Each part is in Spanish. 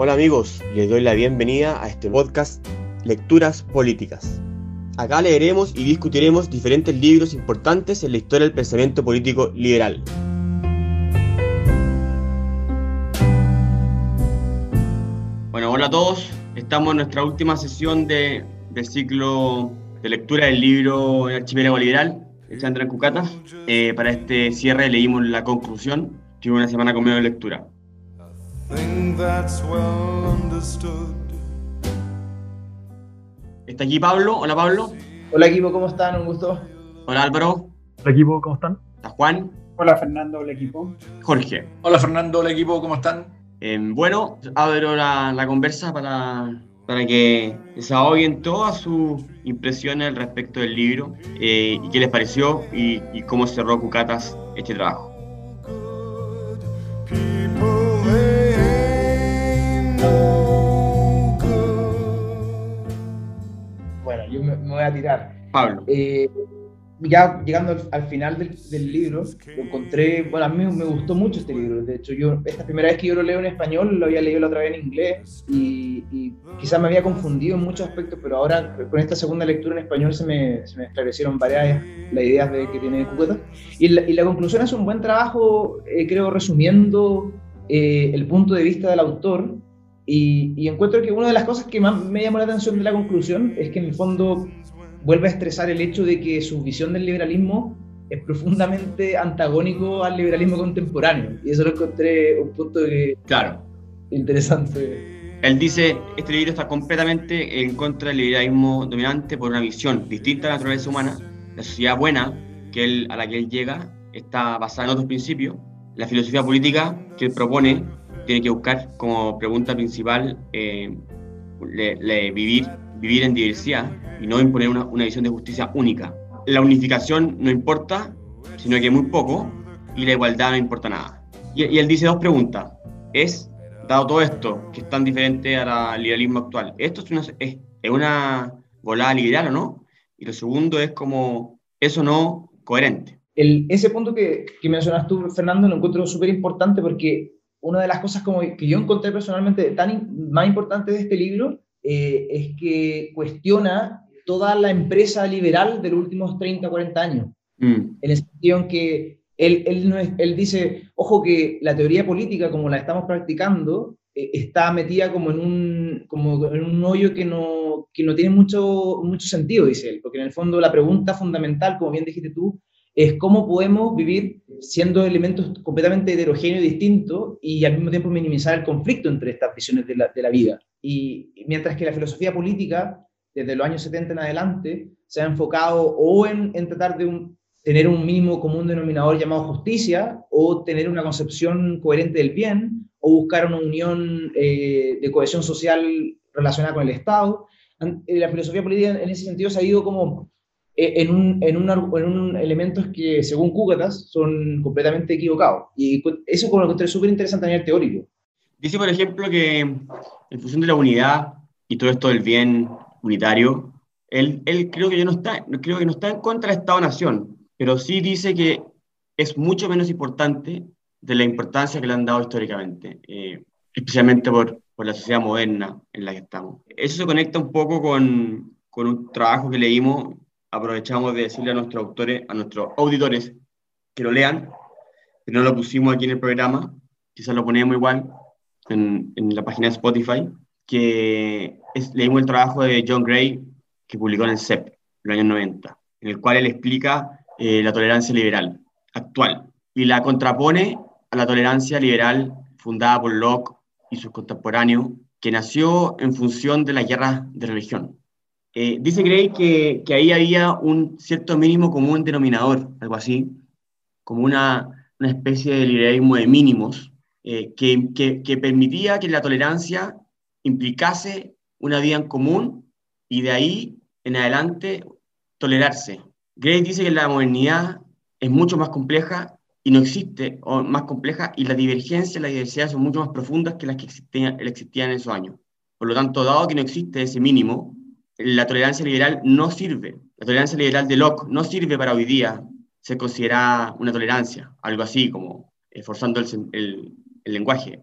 Hola amigos, les doy la bienvenida a este podcast Lecturas Políticas. Acá leeremos y discutiremos diferentes libros importantes en la historia del pensamiento político liberal. Bueno, hola a todos. Estamos en nuestra última sesión de, del ciclo de lectura del libro El Archipiélago Liberal, de Chandra Cucata. Eh, para este cierre leímos la conclusión, tuve una semana con medio de lectura. Está aquí Pablo. Hola Pablo. Hola equipo, ¿cómo están? Un gusto. Hola Álvaro. Hola equipo, ¿cómo están? Está Juan. Hola Fernando, hola equipo. Jorge. Hola Fernando, hola equipo, ¿cómo están? Eh, bueno, abro la, la conversa para, para que desahoguen todas sus impresiones al respecto del libro eh, y qué les pareció y, y cómo cerró Cucatas este trabajo. A tirar. Pablo. Eh, ya llegando al, al final del, del libro, lo encontré, bueno, a mí me gustó mucho este libro, de hecho yo, esta primera vez que yo lo leo en español, lo había leído la otra vez en inglés y, y quizás me había confundido en muchos aspectos, pero ahora con esta segunda lectura en español se me, se me esclarecieron varias las ideas de, que tiene Cucueta. Y la, y la conclusión es un buen trabajo, eh, creo, resumiendo eh, el punto de vista del autor y, y encuentro que una de las cosas que más me llamó la atención de la conclusión es que en el fondo vuelve a estresar el hecho de que su visión del liberalismo es profundamente antagónico al liberalismo contemporáneo. Y eso lo encontré un punto que, Claro. interesante. Él dice, este libro está completamente en contra del liberalismo dominante por una visión distinta a la naturaleza humana. La sociedad buena que él, a la que él llega está basada en otros principios. La filosofía política que él propone tiene que buscar como pregunta principal eh, le- le- vivir, vivir en diversidad y no imponer una, una visión de justicia única. La unificación no importa, sino que muy poco, y la igualdad no importa nada. Y, y él dice dos preguntas. Es, dado todo esto, que es tan diferente al liberalismo actual, ¿esto es una, es, es una volada liberal o no? Y lo segundo es como, ¿eso no coherente? El, ese punto que, que mencionas tú, Fernando, lo encuentro súper importante porque una de las cosas como que yo encontré personalmente tan in- más importantes de este libro eh, es que cuestiona toda la empresa liberal de los últimos 30, 40 años. Mm, en el sentido en que él, él, él dice, ojo que la teoría política como la estamos practicando eh, está metida como en un, como en un hoyo que no, que no tiene mucho, mucho sentido, dice él, porque en el fondo la pregunta fundamental, como bien dijiste tú, es cómo podemos vivir siendo elementos completamente heterogéneos y distintos y al mismo tiempo minimizar el conflicto entre estas visiones de la, de la vida. Y y mientras que la filosofía política, desde los años 70 en adelante, se ha enfocado o en, en tratar de un, tener un mínimo común denominador llamado justicia, o tener una concepción coherente del bien, o buscar una unión eh, de cohesión social relacionada con el Estado. Eh, La filosofía política en ese sentido se ha ido como eh, en, un, en, un, en un elementos que, según Cúcatas, son completamente equivocados. Y eso como lo encontré súper interesante a nivel teórico. Dice, por ejemplo, que en función de la unidad y todo esto del bien unitario, él, él creo que no está, creo que no está en contra del Estado-Nación, pero sí dice que es mucho menos importante de la importancia que le han dado históricamente, eh, especialmente por, por la sociedad moderna en la que estamos. Eso se conecta un poco con, con un trabajo que leímos, aprovechamos de decirle a nuestros autores, a nuestros auditores que lo lean, pero no lo pusimos aquí en el programa, quizás lo ponemos igual, en, en la página de Spotify, que es, leímos el trabajo de John Gray que publicó en el CEP, en los años 90, en el cual él explica eh, la tolerancia liberal actual y la contrapone a la tolerancia liberal fundada por Locke y sus contemporáneos, que nació en función de la guerra de religión. Eh, dice Gray que, que ahí había un cierto mínimo común denominador, algo así, como una, una especie de liberalismo de mínimos, eh, que, que, que permitía que la tolerancia implicase una vida en común y de ahí en adelante tolerarse. Gray dice que la modernidad es mucho más compleja y no existe, o más compleja, y la divergencia y la diversidad son mucho más profundas que las que existían, en esos años. Por lo tanto, dado que no existe ese mínimo, la tolerancia liberal no sirve. La tolerancia liberal de Locke no sirve para hoy día ser considerada una tolerancia, algo así como esforzando el, el lenguaje,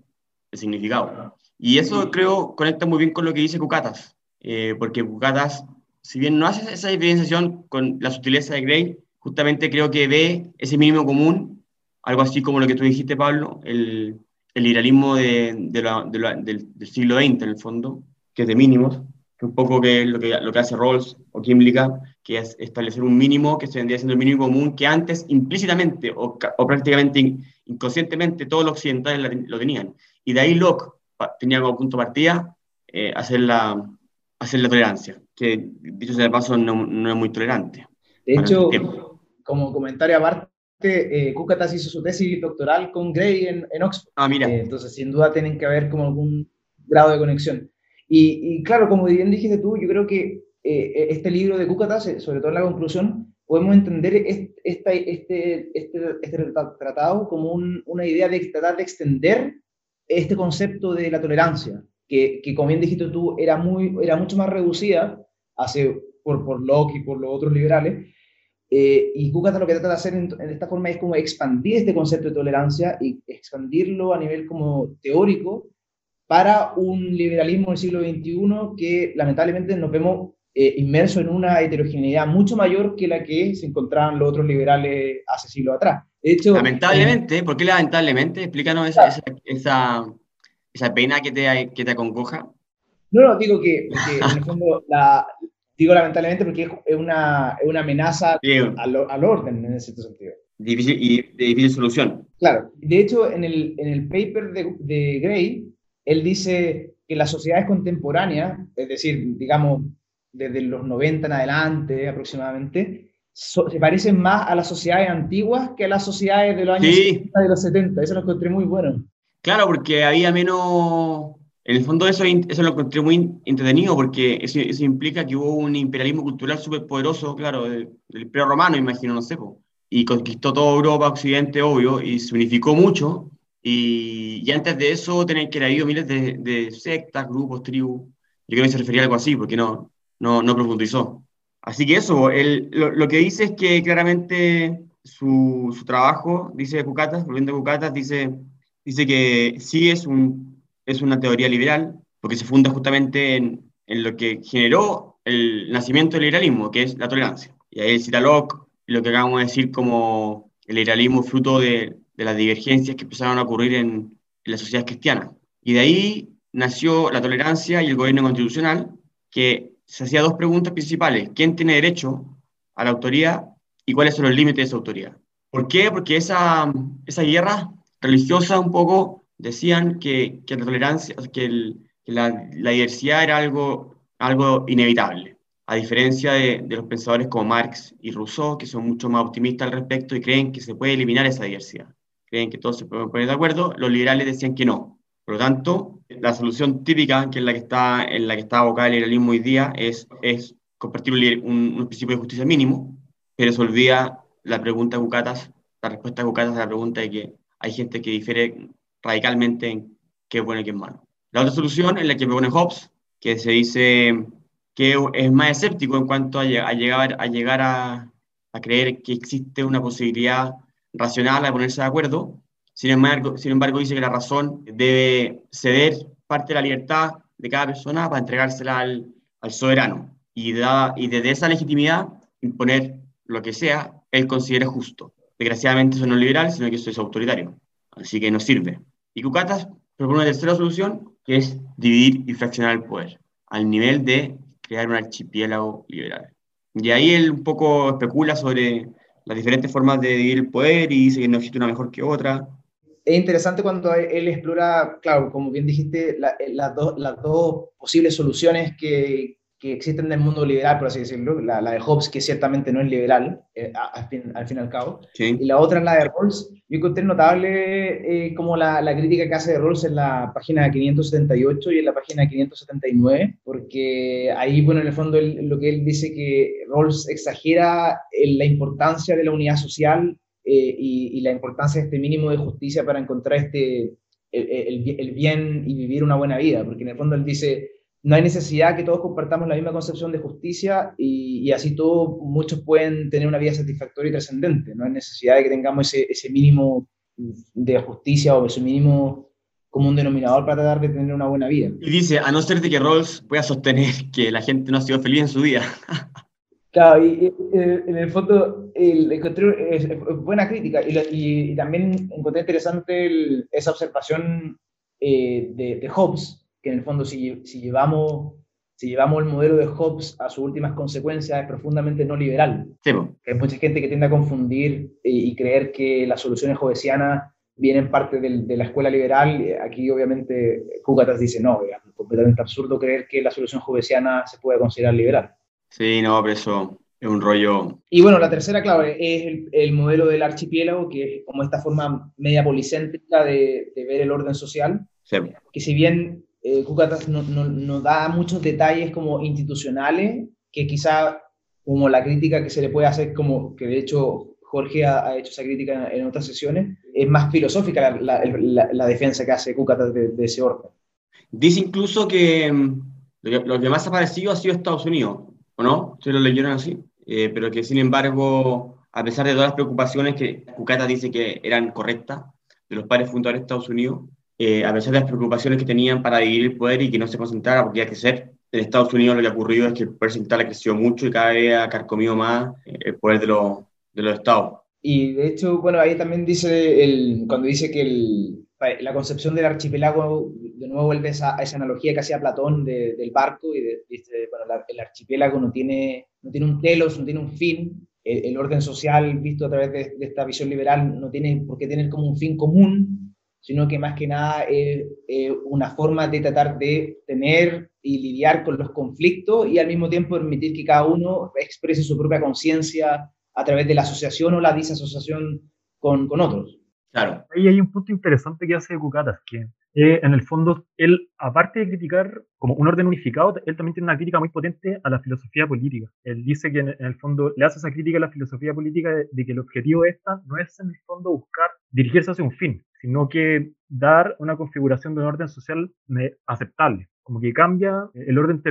el significado. Y eso creo conecta muy bien con lo que dice Cucatas, eh, porque Cucatas, si bien no hace esa diferenciación con la sutileza de Gray, justamente creo que ve ese mínimo común, algo así como lo que tú dijiste, Pablo, el, el liberalismo de, del, siglo XX, en el fondo, que es de mínimos, que un poco que es lo que, lo que hace Rawls o Kimlicka, que es establecer un mínimo que se vendría siendo el mínimo común que antes implícitamente o, o prácticamente inconscientemente todos los occidentales lo tenían. Y de ahí Locke tenía como punto de partida eh, hacer, la, hacer la tolerancia, que dicho sea de paso no, no es muy tolerante. De hecho, como comentario aparte, eh, Kukatas hizo su tesis doctoral con Gray en, en Oxford. Ah, mira. Eh, entonces, sin duda tienen que haber como algún grado de conexión. Y, y claro, como bien dijiste tú, yo creo que eh, este libro de Kukatas, sobre todo en la conclusión, podemos entender este, este, este, este tratado como una idea de tratar de extender este concepto de la tolerancia, que, que, como bien dijiste tú, era, muy, era mucho más reducida hace, por, por Locke y por los otros liberales, eh, y Kukat lo que trata de hacer en, esta forma es como expandir este concepto de tolerancia y expandirlo a nivel como teórico para un liberalismo del siglo XXI que lamentablemente nos vemos eh, inmersos en una heterogeneidad mucho mayor que la que se encontraban los otros liberales hace siglos atrás. De hecho, lamentablemente, ¿por qué lamentablemente? Explícanos esa, esa, esa, pena que te, que te acongoja. No, no, digo que, que en el fondo la, Digo lamentablemente porque es una, es una amenaza al, al, orden en ese sentido. Difícil, y de difícil solución. Claro. De hecho, en el, en el paper de, de Gray, él dice que las sociedades contemporáneas, es decir, digamos, desde los 90 en adelante aproximadamente, se parecen más a las sociedades antiguas que a las sociedades de los años sí. 60 y de los 70. Eso lo encontré muy bueno. Claro, porque había menos en el fondo eso, eso lo encontré muy entretenido porque eso, eso implica que hubo un imperialismo cultural súper poderoso, claro, del, imperio romano, imagino, no sé, y conquistó toda Europa, Occidente, obvio, y se unificó mucho. Y, y antes de eso tenían que haber habido miles de, de, sectas, grupos, tribus. Yo creo que se refería a algo así, porque no, no, no profundizó. Así que eso, lo, que dice es que claramente su, trabajo, dice Cucatas, volviendo a Cucatas, dice, que sí es un es una teoría liberal, porque se funda justamente en, lo que generó el nacimiento del liberalismo, que es la tolerancia. Y ahí cita Locke, lo que acabamos de decir como el liberalismo fruto de, de las divergencias que empezaron a ocurrir en, en la sociedad cristiana. Y de ahí nació la tolerancia y el gobierno constitucional, que se hacía dos preguntas principales. ¿Quién tiene derecho a la autoría y cuáles son los límites de esa autoría? ¿Por qué? Porque esa, esa guerra religiosa un poco decían que, que la tolerancia, que, la, la, diversidad era algo, algo inevitable, a diferencia de, de, los pensadores como Marx y Rousseau, que son mucho más optimistas al respecto y creen que se puede eliminar esa diversidad. Creen que todos se pueden poner de acuerdo, los liberales decían que no. Por lo tanto, la solución típica, que es la que está, en la que está abocada el liberalismo hoy día, es, es compartir un, principio de justicia mínimo, pero se olvida la pregunta de Bucatas, la respuesta de Bucatas a la pregunta de que hay gente que difiere radicalmente en qué es bueno y qué es malo. La otra solución es la que propone Hobbes, que se dice que es más escéptico en cuanto a, llegar, a, llegar a, creer que existe una posibilidad racional de ponerse de acuerdo. Sin embargo, sin embargo, dice que la razón debe ceder parte de la libertad de cada persona para entregársela al, soberano. Y, da, y desde esa legitimidad imponer lo que sea, él considere justo. Desgraciadamente eso no es liberal, sino que eso es autoritario. Así que no sirve. Y Cucatas propone una tercera solución, que es dividir y fraccionar el poder, al nivel de crear un archipiélago liberal. Y ahí él un poco especula sobre las diferentes formas de dividir el poder y dice que no existe una mejor que otra. Es interesante cuando él explora, claro, como bien dijiste, la, las, do, las dos posibles soluciones que, que existen en el mundo liberal, por así decirlo, la, la de Hobbes, que ciertamente no es liberal, eh, al, fin, al fin y al cabo, sí. y la otra es la de Rawls. Yo encontré notable eh, como la, la, crítica que hace de Rawls en la página 578 y en la página 579, porque ahí, bueno, en el fondo él, lo que él dice que Rawls exagera la importancia de la unidad social eh, y, y, la importancia de este mínimo de justicia para encontrar este, el, el, el bien y vivir una buena vida, porque en el fondo él dice no hay necesidad que todos compartamos la misma concepción de justicia y, y, así todos, muchos pueden tener una vida satisfactoria y trascendente. No hay necesidad de que tengamos ese, ese, mínimo de justicia o ese mínimo como un denominador para tratar de tener una buena vida. Y dice, a no ser de que Rawls pueda sostener que la gente no ha sido feliz en su vida. Claro, y, en el fondo el, encontré es, buena crítica y, también encontré interesante esa observación eh, de, de, Hobbes, que en el fondo si, si, llevamos, si llevamos el modelo de Hobbes a sus últimas consecuencias es profundamente no liberal. Sí, hay mucha gente que tiende a confundir y, creer que las soluciones hobbesianas vienen parte de la escuela liberal. Aquí obviamente Cucatas dice no, es completamente absurdo creer que la solución hobbesiana se puede considerar liberal. Sí, no, pero eso es un rollo. Y bueno, la tercera clave es el, modelo del archipiélago, que es como esta forma media policéntrica de, ver el orden social. Que si bien eh, Cucatas no, no, da muchos detalles como institucionales, que quizá como la crítica que se le puede hacer, como que de hecho Jorge ha, hecho esa crítica en, otras sesiones, es más filosófica la, la, defensa que hace Cucatas de, ese orden. Dice incluso que mm, lo, que lo que más ha parecido ha sido Estados Unidos ¿o no? Ustedes lo leyeron así, eh, pero que sin embargo, a pesar de todas las preocupaciones que Cucata dice que eran correctas de los padres fundadores de Estados Unidos, eh, a pesar de las preocupaciones que tenían para dividir el poder y que no se concentrara porque había que ser, en Estados Unidos lo que ha ocurrido es que el poder central ha crecido mucho y cada vez ha carcomido más eh, el poder de, los, de los estados. Y de hecho, bueno, ahí también dice, el, cuando dice que el, la concepción del archipiélago, de nuevo vuelve a esa, analogía que hacía Platón del barco, y bueno, el archipiélago no tiene, no tiene un telos, no tiene un fin, el, orden social visto a través de, esta visión liberal no tiene por qué tener como un fin común, sino que más que nada es una forma de tratar de tener y lidiar con los conflictos y al mismo tiempo permitir que cada uno exprese su propia conciencia a través de la asociación o la disasociación con otros. Claro. Ahí hay un punto interesante que hace Cucatas, que eh, en el fondo, él, aparte de criticar como un orden unificado, él también tiene una crítica muy potente a la filosofía política. Él dice que en, el fondo le hace esa crítica a la filosofía política de, que el objetivo de esta no es en el fondo buscar dirigirse hacia un fin, sino que dar una configuración de un orden social aceptable, como que cambia el orden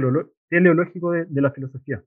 teleológico de, de la filosofía.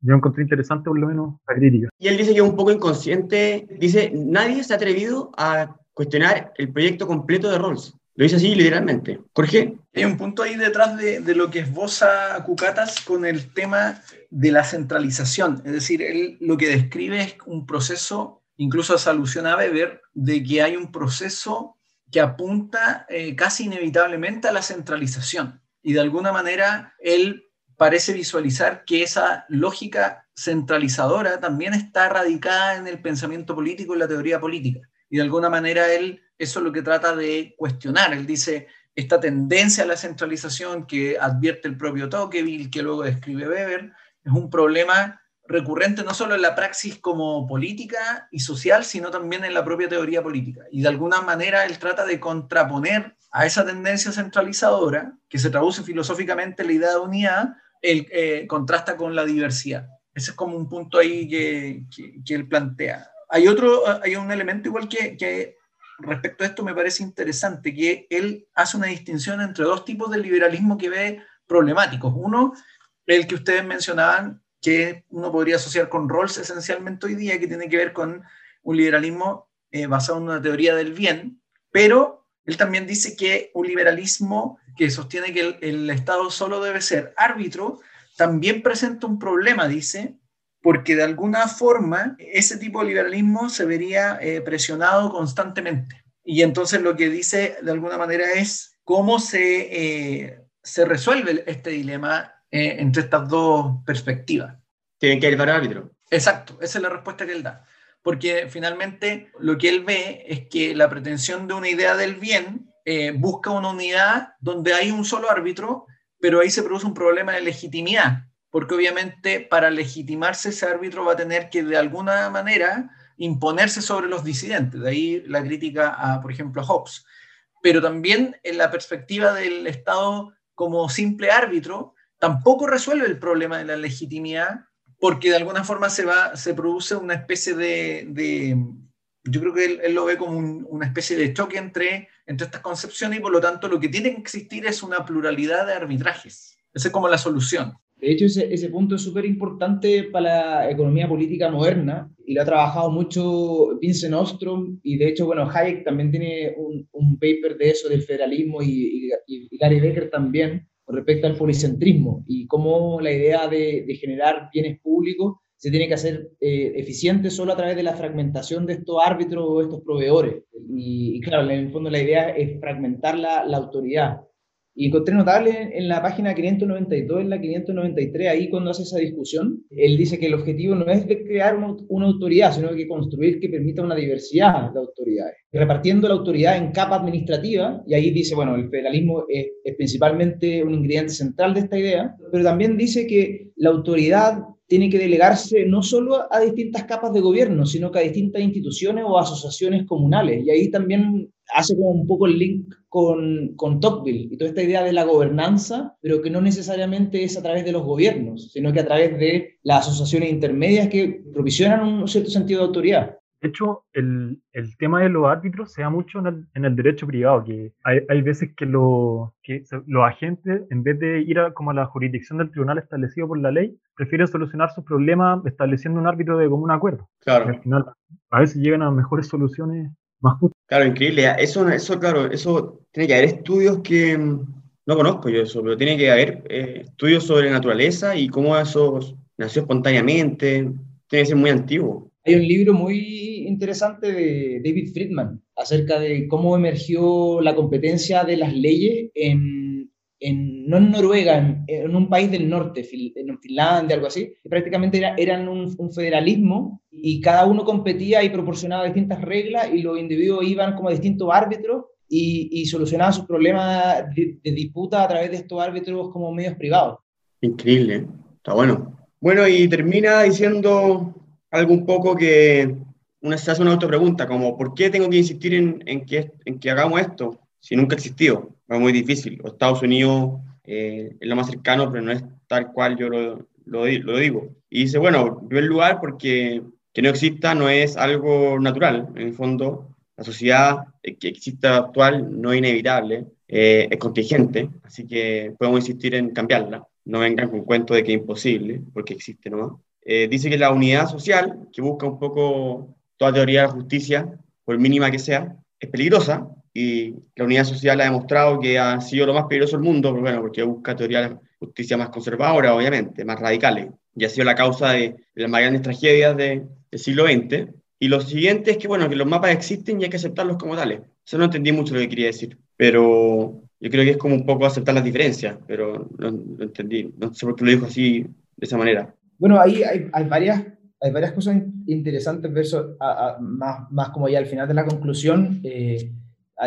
Yo encontré interesante por lo menos la crítica. Y él dice que es un poco inconsciente, dice, nadie se ha atrevido a cuestionar el proyecto completo de Rawls. Lo dice así literalmente. Jorge. Hay un punto ahí detrás de, de, lo que esboza Cucatas con el tema de la centralización. Es decir, él lo que describe es un proceso, incluso hace alusión a Weber, de que hay un proceso que apunta eh, casi inevitablemente a la centralización. Y de alguna manera él parece visualizar que esa lógica centralizadora también está radicada en el pensamiento político y la teoría política. Y de alguna manera él eso es lo que trata de cuestionar. Él dice, esta tendencia a la centralización que advierte el propio Tocqueville, que luego describe Weber, es un problema recurrente no solo en la praxis como política y social, sino también en la propia teoría política. Y de alguna manera él trata de contraponer a esa tendencia centralizadora, que se traduce filosóficamente en la idea de unidad, eh, contrasta con la diversidad. Ese es como un punto ahí que, que, él plantea. Hay otro, hay un elemento igual que, que, respecto a esto me parece interesante, que él hace una distinción entre dos tipos de liberalismo que ve problemáticos. Uno, el que ustedes mencionaban, que uno podría asociar con Rawls esencialmente hoy día, que tiene que ver con un liberalismo eh, basado en una teoría del bien, pero él también dice que un liberalismo que sostiene que el, Estado solo debe ser árbitro, también presenta un problema, dice, porque de alguna forma ese tipo de liberalismo se vería eh, presionado constantemente. Y entonces lo que dice de alguna manera es cómo se, eh, se resuelve este dilema eh, entre estas dos perspectivas. Tienen que ir árbitro. Exacto, esa es la respuesta que él da. Porque finalmente lo que él ve es que la pretensión de una idea del bien eh, busca una unidad donde hay un solo árbitro, pero ahí se produce un problema de legitimidad, porque obviamente para legitimarse ese árbitro va a tener que de alguna manera imponerse sobre los disidentes, de ahí la crítica a, por ejemplo, a Hobbes. Pero también en la perspectiva del Estado como simple árbitro, tampoco resuelve el problema de la legitimidad, porque de alguna forma se, va, se produce una especie de yo creo que él, lo ve como una especie de choque entre, entre estas concepciones y por lo tanto lo que tiene que existir es una pluralidad de arbitrajes. Esa es como la solución. De hecho, ese, ese punto es súper importante para la economía política moderna y lo ha trabajado mucho Vincent Ostrom y de hecho, bueno, Hayek también tiene un, un paper de eso, del federalismo y, y, y, Gary Becker también, con respecto al policentrismo y cómo la idea de, de generar bienes públicos se tiene que hacer eh, eficiente solo a través de la fragmentación de estos árbitros o estos proveedores. Y, claro, en el fondo la idea es fragmentar la autoridad. Y encontré notable en la página 592, en la 593, ahí cuando hace esa discusión, él dice que el objetivo no es de crear una, una autoridad, sino que construir que permita una diversidad de autoridades, repartiendo la autoridad en capa administrativa, y ahí dice, bueno, el federalismo es, es principalmente un ingrediente central de esta idea, pero también dice que la autoridad tiene que delegarse no solo a distintas capas de gobierno, sino que a distintas instituciones o asociaciones comunales. Y ahí también hace como un poco el link con, con Tocqueville y toda esta idea de la gobernanza, pero que no necesariamente es a través de los gobiernos, sino que a través de las asociaciones intermedias que provisionan un cierto sentido de autoridad. De hecho, el, el, tema de los árbitros se da mucho en el, en el derecho privado, que hay, hay veces que, lo, que los agentes, en vez de ir a, como a la jurisdicción del tribunal establecido por la ley, prefieren solucionar sus problemas estableciendo un árbitro de común acuerdo. Claro. al final, a veces llegan a mejores soluciones más justas. Claro, increíble. Eso, eso, claro, eso tiene que haber estudios que no conozco yo eso, pero tiene que haber eh, estudios sobre naturaleza y cómo eso nació espontáneamente. Tiene que ser muy antiguo. Hay un libro muy interesante de David Friedman acerca de cómo emergió la competencia de las leyes en, en no en Noruega, en, en, un país del norte, en Finlandia, algo así, prácticamente era, eran un, un, federalismo y cada uno competía y proporcionaba distintas reglas y los individuos iban como distintos árbitros y, y solucionaban sus problemas de, de disputa a través de estos árbitros como medios privados. Increíble, está bueno. Bueno, y termina diciendo algo un poco que una, se hace una autopregunta, como ¿por qué tengo que insistir en, en, que, en que hagamos esto si nunca ha existido? Es muy difícil. Estados Unidos eh, es lo más cercano, pero no es tal cual yo lo, digo. Y dice, bueno, en primer lugar, porque que no exista no es algo natural. En el fondo, la sociedad que exista actual no es inevitable, eh, es contingente, así que podemos insistir en cambiarla. No vengan con cuento de que es imposible, porque existe nomás. Eh, dice que la unidad social, que busca un poco toda teoría de la justicia, por mínima que sea, es peligrosa y la unidad social ha demostrado que ha sido lo más peligroso del mundo, bueno, porque busca teoría de justicia más conservadora, obviamente, más radicales, y ha sido la causa de, de las más grandes tragedias de, del siglo XX. Y lo siguiente es que, bueno, que los mapas existen y hay que aceptarlos como tales. Eso no entendí mucho lo que quería decir, pero yo creo que es como un poco aceptar las diferencias, pero no, no entendí, no sé por qué lo dijo así, de esa manera. Bueno, ahí hay, hay, varias, hay varias cosas interesantes, verso, a, a, más, más como ya al final de la conclusión. Eh,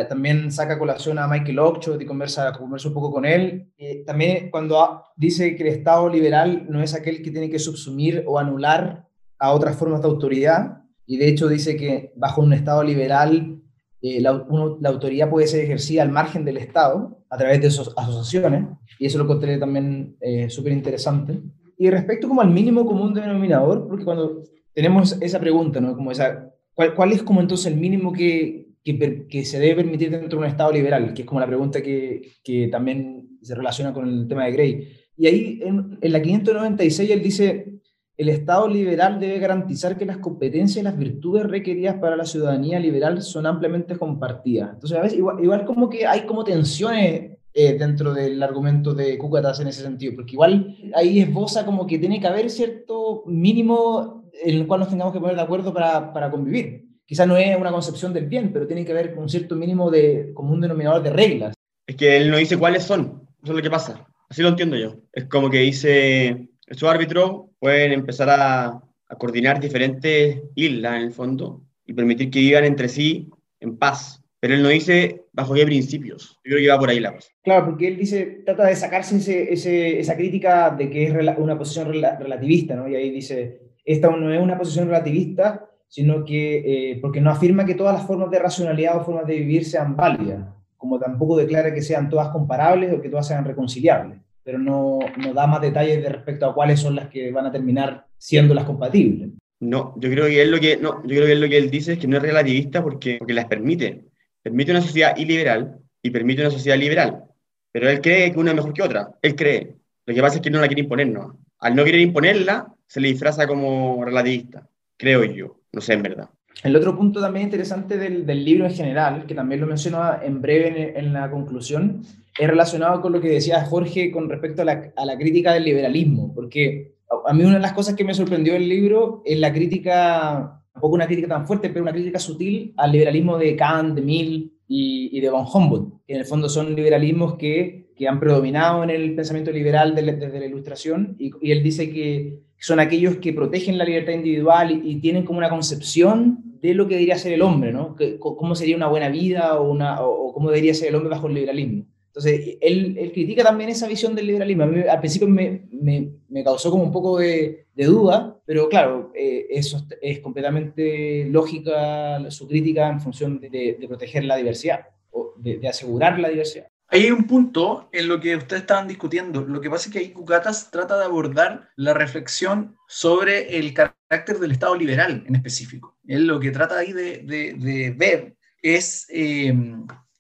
también saca colación a Michael Oakeshott y conversa, conversa un poco con él. Eh, también cuando dice que el Estado liberal no es aquel que tiene que subsumir o anular a otras formas de autoridad, y de hecho dice que bajo un Estado liberal eh, la, uno, autoridad puede ser ejercida al margen del Estado a través de sus asociaciones, y eso lo encontré también eh, súper interesante. Y respecto como al mínimo común denominador, porque cuando tenemos esa pregunta, ¿no? Como esa, ¿cuál, ¿cuál, es como entonces el mínimo que, que, que, se debe permitir dentro de un Estado liberal? Que es como la pregunta que, que también se relaciona con el tema de Gray. Y ahí en, en la 596 él dice, el Estado liberal debe garantizar que las competencias y las virtudes requeridas para la ciudadanía liberal son ampliamente compartidas. Entonces, a veces, igual, igual como que hay como tensiones eh, dentro del argumento de Cúcatas en ese sentido, porque igual ahí esboza como que tiene que haber cierto mínimo en el cual nos tengamos que poner de acuerdo para, para convivir. Quizás no es una concepción del bien, pero tiene que haber un cierto mínimo de, como un denominador de reglas. Es que él no dice cuáles son, eso es lo que pasa. Así lo entiendo yo. Es como que dice, estos árbitros pueden empezar a, a coordinar diferentes islas en el fondo y permitir que vivan entre sí en paz, pero él no dice bajo qué principios. Yo creo que va por ahí la cosa. Claro, porque él dice, trata de sacarse ese, ese, esa crítica de que es una posición relativista, ¿no? Y ahí dice, esta no es una posición relativista, sino que, eh, porque no afirma que todas las formas de racionalidad o formas de vivir sean válidas, como tampoco declara que sean todas comparables o que todas sean reconciliables, pero no, no da más detalles de respecto a cuáles son las que van a terminar siendo las compatibles. No, yo creo que él lo que, no, yo creo que él lo que él dice es que no es relativista porque, porque las permite permite una sociedad iliberal y permite una sociedad liberal. Pero él cree que una es mejor que otra. Él cree. Lo que pasa es que no la quiere imponer, ¿no? Al no querer imponerla, se le disfraza como relativista, creo yo. No sé, en verdad. El otro punto también interesante del, del libro en general, que también lo menciono en breve en, la conclusión, es relacionado con lo que decía Jorge con respecto a la, a la crítica del liberalismo, porque a mí una de las cosas que me sorprendió del libro es la crítica, poco una crítica tan fuerte, pero una crítica sutil al liberalismo de Kant, de Mill y, y de von Humboldt, que en el fondo son liberalismos que, que han predominado en el pensamiento liberal desde, la Ilustración, y, él dice que son aquellos que protegen la libertad individual y, tienen como una concepción de lo que debería ser el hombre, ¿no? Que, cómo sería una buena vida o, una, cómo debería ser el hombre bajo el liberalismo. Entonces, él, critica también esa visión del liberalismo. A mí, al principio me, causó como un poco de, duda, pero claro, eh, eso es completamente lógica su crítica en función de, de proteger la diversidad, o de, asegurar la diversidad. Hay un punto en lo que ustedes estaban discutiendo. Lo que pasa es que ahí Cucatas trata de abordar la reflexión sobre el carácter del Estado liberal en específico. Él lo que trata ahí de, de ver es... Eh,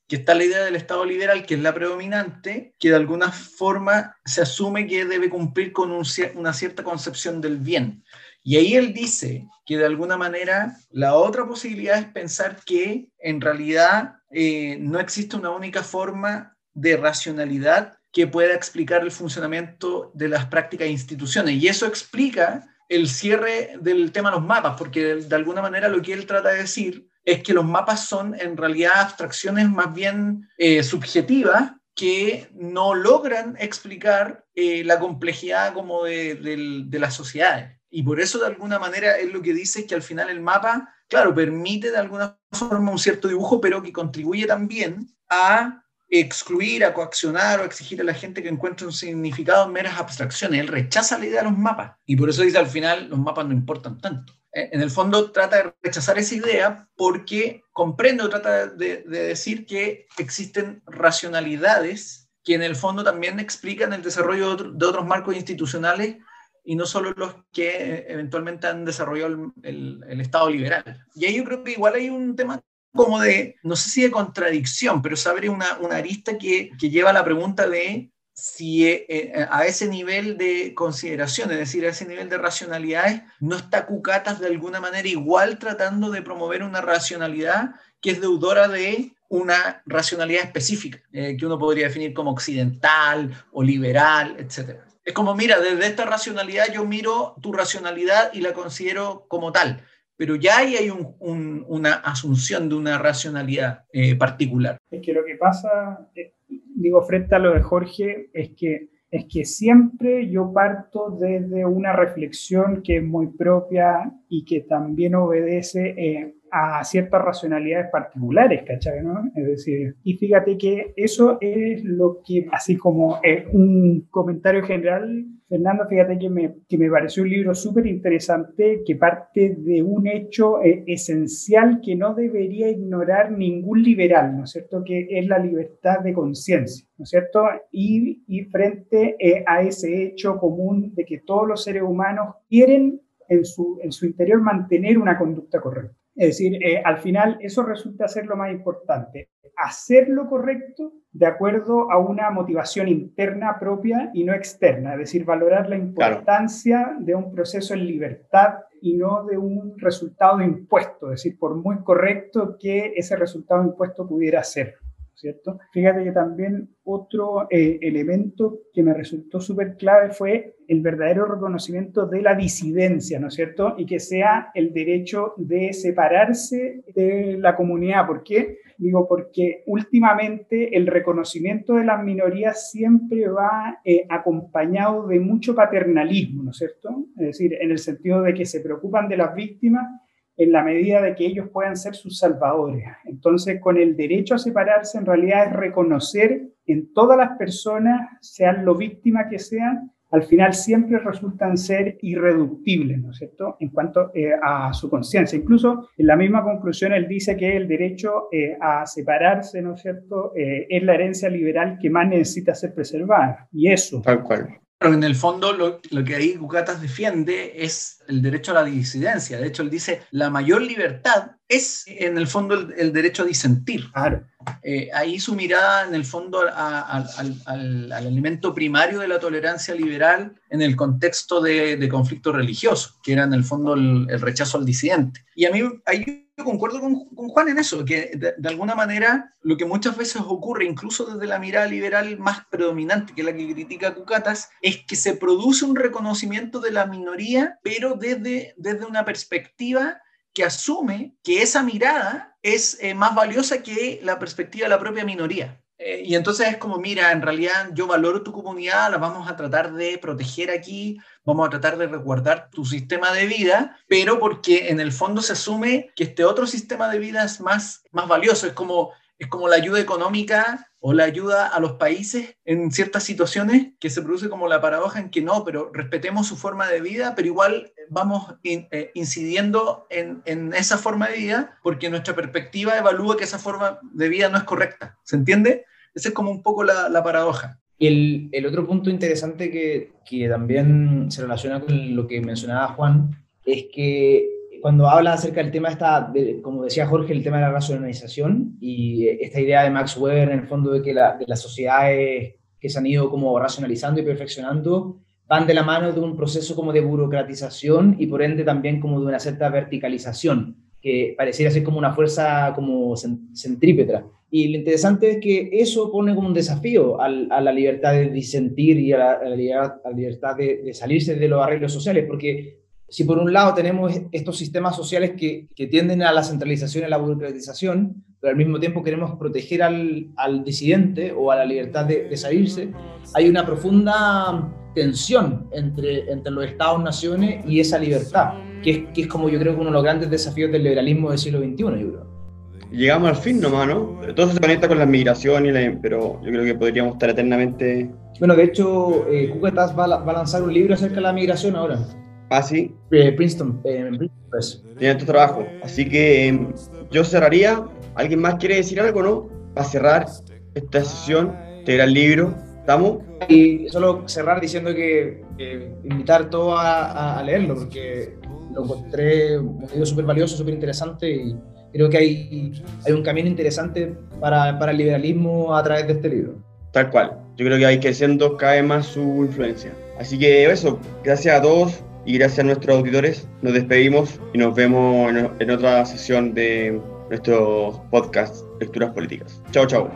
que está la idea del Estado liberal, que es la predominante, que de alguna forma se asume que debe cumplir con un, una cierta concepción del bien. Y ahí él dice que de alguna manera la otra posibilidad es pensar que en realidad eh, no existe una única forma de racionalidad que pueda explicar el funcionamiento de las prácticas e instituciones. Y eso explica el cierre del tema de los mapas, porque de, alguna manera lo que él trata de decir es que los mapas son en realidad abstracciones más bien eh, subjetivas que no logran explicar eh, la complejidad como de, de, de, las sociedades. Y por eso de alguna manera es lo que dice que al final el mapa, claro, permite de alguna forma un cierto dibujo, pero que contribuye también a excluir, a coaccionar o exigir a la gente que encuentre un significado en meras abstracciones. Él rechaza la idea de los mapas. Y por eso dice al final los mapas no importan tanto en el fondo trata de rechazar esa idea porque comprende o trata de, de, decir que existen racionalidades que en el fondo también explican el desarrollo de, otro, de otros marcos institucionales y no solo los que eventualmente han desarrollado el, el, Estado liberal. Y ahí yo creo que igual hay un tema como de, no sé si de contradicción, pero se abre una, una arista que, que lleva a la pregunta de si eh, eh, a ese nivel de consideración, es decir, a ese nivel de racionalidades, no está Cucatas de alguna manera igual tratando de promover una racionalidad que es deudora de una racionalidad específica, eh, que uno podría definir como occidental o liberal, etc. Es como, mira, desde esta racionalidad yo miro tu racionalidad y la considero como tal, pero ya ahí hay un, un, una asunción de una racionalidad eh, particular. Es que lo que pasa... Es digo, frente a lo de Jorge, es que, es que siempre yo parto desde una reflexión que es muy propia y que también obedece eh, a ciertas racionalidades particulares, ¿cachai? ¿no? Es decir, y fíjate que eso es lo que, así como eh, un comentario general, Fernando, fíjate que me, que me pareció un libro súper interesante que parte de un hecho eh, esencial que no debería ignorar ningún liberal, ¿no es cierto? Que es la libertad de conciencia, ¿no es cierto? Y, y frente eh, a ese hecho común de que todos los seres humanos quieren en su, en su interior mantener una conducta correcta. Es decir, eh, al final eso resulta ser lo más importante, hacer lo correcto de acuerdo a una motivación interna propia y no externa, es decir, valorar la importancia claro. de un proceso en libertad y no de un resultado impuesto, es decir, por muy correcto que ese resultado impuesto pudiera ser. ¿Cierto? Fíjate que también otro eh, elemento que me resultó súper clave fue el verdadero reconocimiento de la disidencia, ¿no es cierto? Y que sea el derecho de separarse de la comunidad. ¿Por qué? Digo, porque últimamente el reconocimiento de las minorías siempre va eh, acompañado de mucho paternalismo, ¿no es cierto? Es decir, en el sentido de que se preocupan de las víctimas en la medida de que ellos puedan ser sus salvadores. Entonces, con el derecho a separarse, en realidad es reconocer en todas las personas, sean lo víctimas que sean, al final siempre resultan ser irreductibles, ¿no es cierto?, en cuanto eh, a su conciencia. Incluso en la misma conclusión él dice que el derecho eh, a separarse, ¿no es cierto?, eh, es la herencia liberal que más necesita ser preservada. Y eso, Tal cual. Pero en el fondo lo, lo, que ahí Cucatas defiende es el derecho a la disidencia. De hecho, él dice, la mayor libertad es en el fondo el, el derecho a disentir. Claro. Eh, ahí su mirada en el fondo a, a, al, al, al, elemento primario de la tolerancia liberal en el contexto de, de conflicto religioso, que era en el fondo el, el, rechazo al disidente. Y a mí yo concuerdo con, Juan en eso, que de, de, alguna manera lo que muchas veces ocurre, incluso desde la mirada liberal más predominante, que es la que critica Cucatas, es que se produce un reconocimiento de la minoría, pero desde, desde una perspectiva que asume que esa mirada es eh, más valiosa que la perspectiva de la propia minoría. Eh, y entonces es como, mira, en realidad yo valoro tu comunidad, la vamos a tratar de proteger aquí, vamos a tratar de resguardar tu sistema de vida, pero porque en el fondo se asume que este otro sistema de vida es más, más valioso, es como, es como la ayuda económica o la ayuda a los países en ciertas situaciones que se produce como la paradoja en que no, pero respetemos su forma de vida, pero igual vamos eh, incidiendo en, en, esa forma de vida porque nuestra perspectiva evalúa que esa forma de vida no es correcta. ¿Se entiende? Esa es como un poco la, la paradoja. El, el, otro punto interesante que, que también se relaciona con lo que mencionaba Juan es que cuando habla acerca del tema, esta, de, como decía Jorge, el tema de la racionalización y esta idea de Max Weber en el fondo de que la, de las sociedades que se han ido como racionalizando y perfeccionando van de la mano de un proceso como de burocratización y por ende también como de una cierta verticalización, que pareciera ser como una fuerza como centrípetra. Y lo interesante es que eso pone como un desafío al, a la libertad de disentir y a a la, a la libertad de, de, salirse de los arreglos sociales, porque si por un lado tenemos estos sistemas sociales que, que, tienden a la centralización y a la burocratización, pero al mismo tiempo queremos proteger al, al disidente o a la libertad de, de, salirse, hay una profunda tensión entre, entre los estados-naciones y esa libertad, que es, que es como yo creo que uno de los grandes desafíos del liberalismo del siglo XXI, yo creo. Llegamos al fin nomás, ¿no? Todo se conecta con la migración, y la, pero yo creo que podríamos estar eternamente... Bueno, de hecho, eh, Cucatas va, va a lanzar un libro acerca de la migración ahora. Ah, sí. Eh, Princeton, eh, Princeton Press. Tiene tu trabajo. Así que eh, yo cerraría. ¿Alguien más quiere decir algo, no? Para cerrar esta sesión, te el libro. ¿Estamos? Y solo cerrar diciendo que, que invitar todo a, a, leerlo, porque lo encontré un libro súper valioso, súper interesante y creo que hay, hay un camino interesante para, para el liberalismo a través de este libro. Tal cual. Yo creo que hay que siendo cada vez más su influencia. Así que eso, gracias a todos y gracias a nuestros auditores nos despedimos y nos vemos en, en otra sesión de nuestro podcast Lecturas Políticas. Chao, chao.